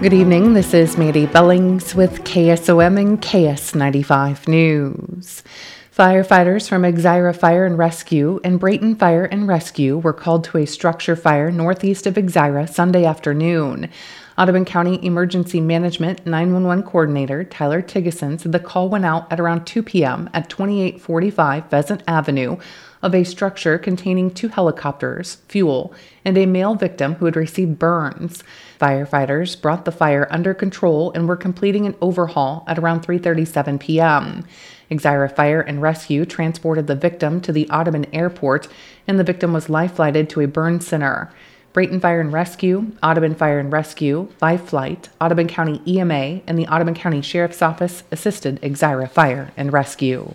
Good evening. This is Mandy Billings with KSOM and KS95 News. Firefighters from Exira Fire and Rescue and Brayton Fire and Rescue were called to a structure fire northeast of Exira Sunday afternoon. Audubon County Emergency Management 911 Coordinator Tyler Tigeson said the call went out at around 2 p.m. at 2845 Pheasant Avenue of a structure containing two helicopters, fuel, and a male victim who had received burns. Firefighters brought the fire under control and were completing an overhaul at around 3:37 p.m. Exira Fire and Rescue transported the victim to the Audubon Airport, and the victim was life flighted to a burn center. Brayton Fire and Rescue, Audubon Fire and Rescue, Life Flight, Audubon County EMA, and the Audubon County Sheriff's Office assisted Exira Fire and Rescue.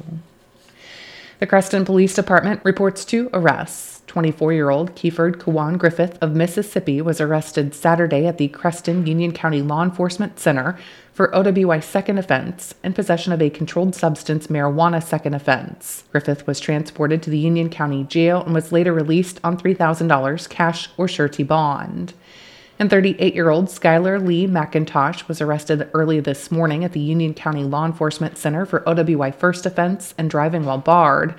The Creston Police Department reports two arrests. 24 year old Kiefer Kawan Griffith of Mississippi was arrested Saturday at the Creston Union County Law Enforcement Center for OWI second offense and possession of a controlled substance marijuana second offense. Griffith was transported to the Union County Jail and was later released on $3,000 cash or surety bond. And 38 year old Skylar Lee McIntosh was arrested early this morning at the Union County Law Enforcement Center for OWI first offense and driving while barred.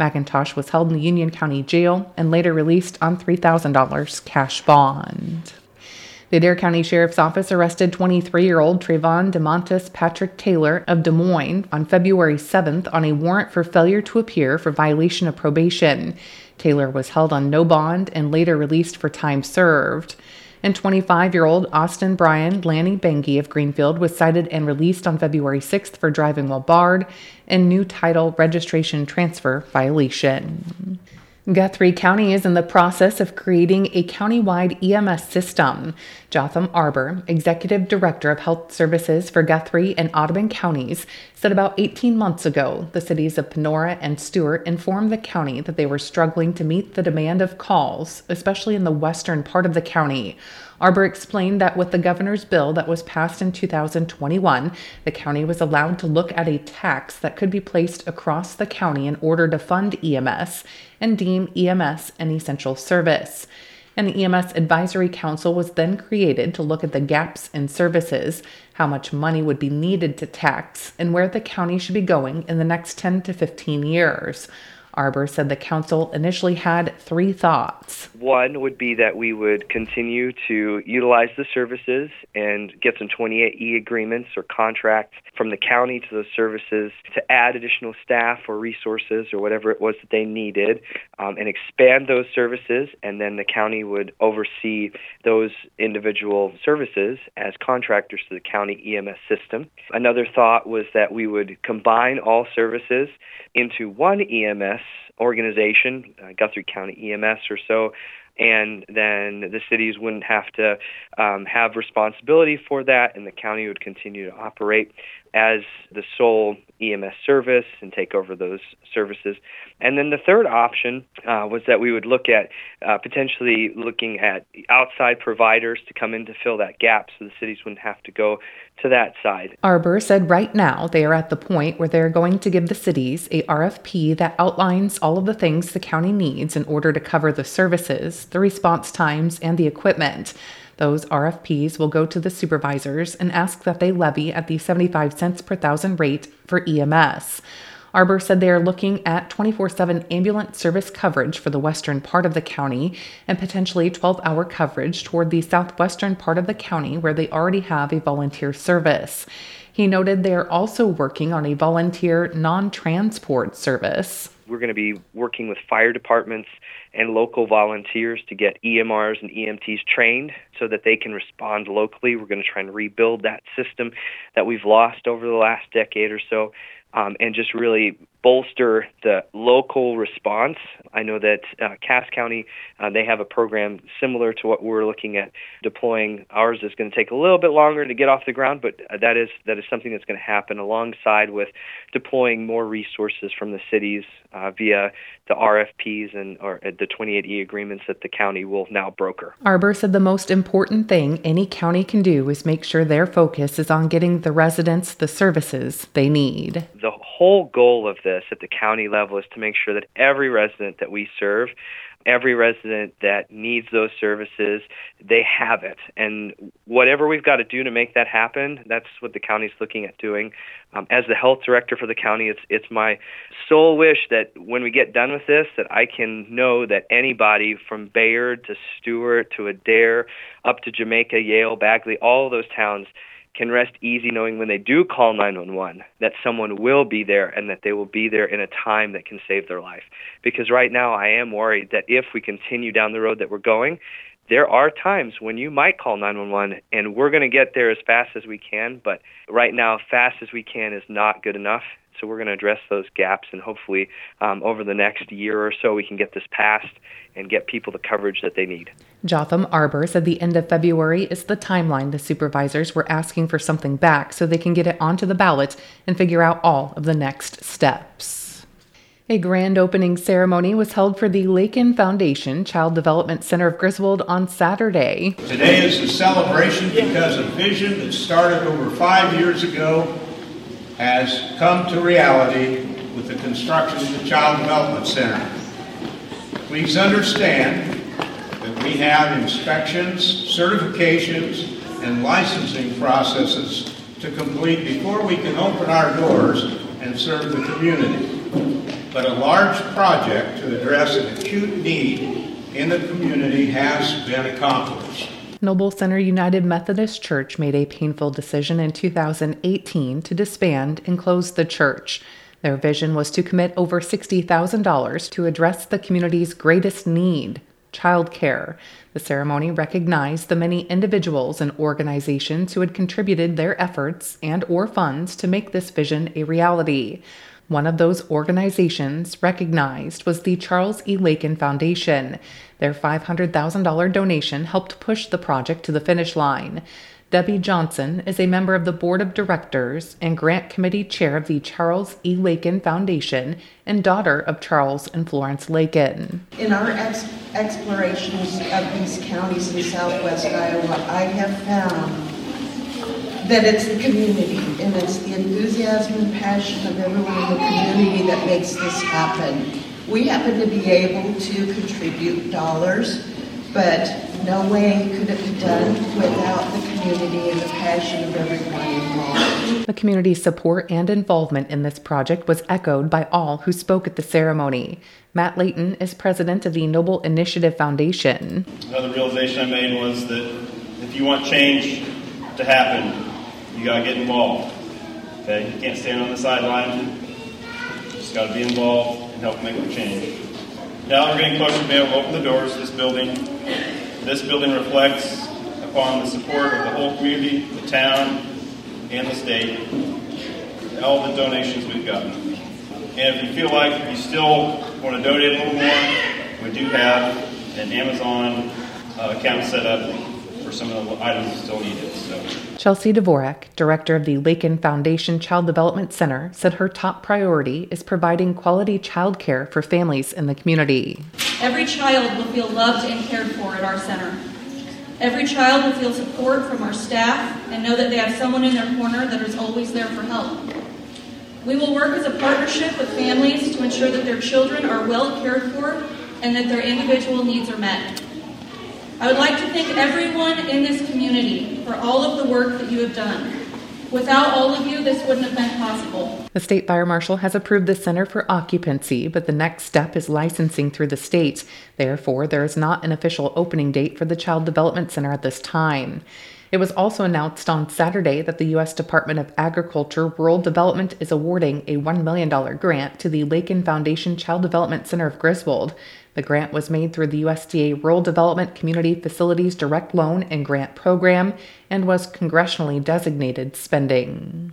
McIntosh was held in the Union County Jail and later released on $3,000 cash bond. The Adair County Sheriff's Office arrested 23 year old Trayvon DeMontis Patrick Taylor of Des Moines on February 7th on a warrant for failure to appear for violation of probation. Taylor was held on no bond and later released for time served and 25 year old Austin Brian Lanny Bengi of Greenfield was cited and released on February 6th for driving while barred and new title registration transfer violation. Guthrie County is in the process of creating a countywide EMS system. Jotham Arbor, Executive Director of Health Services for Guthrie and Audubon counties, said about 18 months ago the cities of Panora and Stuart informed the county that they were struggling to meet the demand of calls, especially in the western part of the county. Arbor explained that with the governor's bill that was passed in 2021, the county was allowed to look at a tax that could be placed across the county in order to fund EMS and deem EMS an essential service. An EMS advisory council was then created to look at the gaps in services, how much money would be needed to tax, and where the county should be going in the next 10 to 15 years. Arbor said the council initially had three thoughts. One would be that we would continue to utilize the services and get some 28E agreements or contracts from the county to those services to add additional staff or resources or whatever it was that they needed um, and expand those services. And then the county would oversee those individual services as contractors to the county EMS system. Another thought was that we would combine all services into one EMS organization, uh, Guthrie County EMS or so, and then the cities wouldn't have to um, have responsibility for that, and the county would continue to operate as the sole EMS service and take over those services. And then the third option uh, was that we would look at uh, potentially looking at outside providers to come in to fill that gap so the cities wouldn't have to go to that side. Arbor said right now they are at the point where they're going to give the cities a RFP that outlines all of the things the county needs in order to cover the services, the response times, and the equipment. Those RFPs will go to the supervisors and ask that they levy at the 75 cents per thousand rate for EMS. Arbor said they are looking at 24 7 ambulance service coverage for the western part of the county and potentially 12 hour coverage toward the southwestern part of the county where they already have a volunteer service. He noted they are also working on a volunteer non transport service. We're going to be working with fire departments and local volunteers to get EMRs and EMTs trained so that they can respond locally. We're going to try and rebuild that system that we've lost over the last decade or so um, and just really bolster the local response. I know that uh, Cass County, uh, they have a program similar to what we're looking at deploying. Ours is going to take a little bit longer to get off the ground, but that is that is something that's going to happen alongside with deploying more resources from the cities uh, via the RFPs and or uh, the 28E agreements that the county will now broker. Arbor said the most important thing any county can do is make sure their focus is on getting the residents the services they need. The whole goal of this process at the county level is to make sure that every resident that we serve every resident that needs those services, they have it. And whatever we've got to do to make that happen, that's what the county's looking at doing. Um, as the health director for the county, it's it's my sole wish that when we get done with this, that I can know that anybody from Bayard to Stuart to Adair, up to Jamaica, Yale, Bagley, all those towns can rest easy knowing when they do call 911 that someone will be there and that they will be there in a time that can save their life. Because right now I am worried that if we continue down the road that we're going, there are times when you might call 911 and we're going to get there as fast as we can, but right now fast as we can is not good enough. So we're going to address those gaps and hopefully um, over the next year or so we can get this passed and get people the coverage that they need. Jotham Arbor said the end of February is the timeline the supervisors were asking for something back so they can get it onto the ballot and figure out all of the next steps. A grand opening ceremony was held for the Lakin Foundation Child Development Center of Griswold on Saturday. Today is a celebration because a vision that started over five years ago has come to reality with the construction of the Child Development Center. Please understand that we have inspections, certifications, and licensing processes to complete before we can open our doors and serve the community. But a large project to address an acute need in the community has been accomplished. Noble Center United Methodist Church made a painful decision in 2018 to disband and close the church. Their vision was to commit over $60,000 to address the community's greatest need childcare. The ceremony recognized the many individuals and organizations who had contributed their efforts and or funds to make this vision a reality. One of those organizations recognized was the Charles E. Lakin Foundation. Their $500,000 donation helped push the project to the finish line. Debbie Johnson is a member of the board of directors and grant committee chair of the Charles E. Lakin Foundation and daughter of Charles and Florence Lakin. In our ex- explorations of these counties in southwest Iowa, I have found that it's the community and it's the enthusiasm and passion of everyone in the community that makes this happen. We happen to be able to contribute dollars but no way could it be done without the community and the passion of everyone involved. The community's support and involvement in this project was echoed by all who spoke at the ceremony. Matt Layton is president of the Noble Initiative Foundation. Another realization I made was that if you want change to happen, you got to get involved. Okay, you can't stand on the sideline. You just got to be involved and help make the change. Now we're getting closer to being able to open the doors of this building. This building reflects upon the support of the whole community, the town, and the state, all the donations we've gotten. And if you feel like you still want to donate a little more, we do have an Amazon uh, account set up for some of the items still needed. So. Chelsea Dvorak, director of the Lakin Foundation Child Development Center, said her top priority is providing quality child care for families in the community. Every child will feel loved and cared for at our center. Every child will feel support from our staff and know that they have someone in their corner that is always there for help. We will work as a partnership with families to ensure that their children are well cared for and that their individual needs are met. I would like to thank everyone in this community for all of the work that you have done. Without all of you, this wouldn't have been possible. The state fire marshal has approved the center for occupancy, but the next step is licensing through the state. Therefore, there is not an official opening date for the Child Development Center at this time. It was also announced on Saturday that the U.S. Department of Agriculture Rural Development is awarding a $1 million grant to the Lakin Foundation Child Development Center of Griswold. The grant was made through the USDA Rural Development Community Facilities Direct Loan and Grant Program and was congressionally designated spending.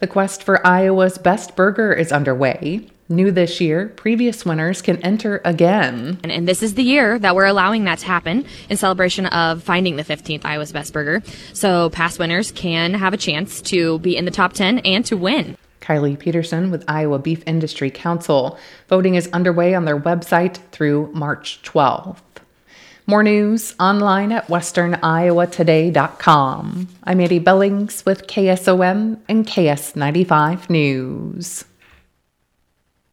The quest for Iowa's best burger is underway. New this year, previous winners can enter again. And, and, this is the year that we're allowing that to happen in celebration of finding the 15th Iowa's Best Burger. So past winners can have a chance to be in the top 10 and to win. Kylie Peterson with Iowa Beef Industry Council. Voting is underway on their website through March 12th. More news online at westerniowatoday.com. I'm Eddie Billings with KSOM and KS95 News.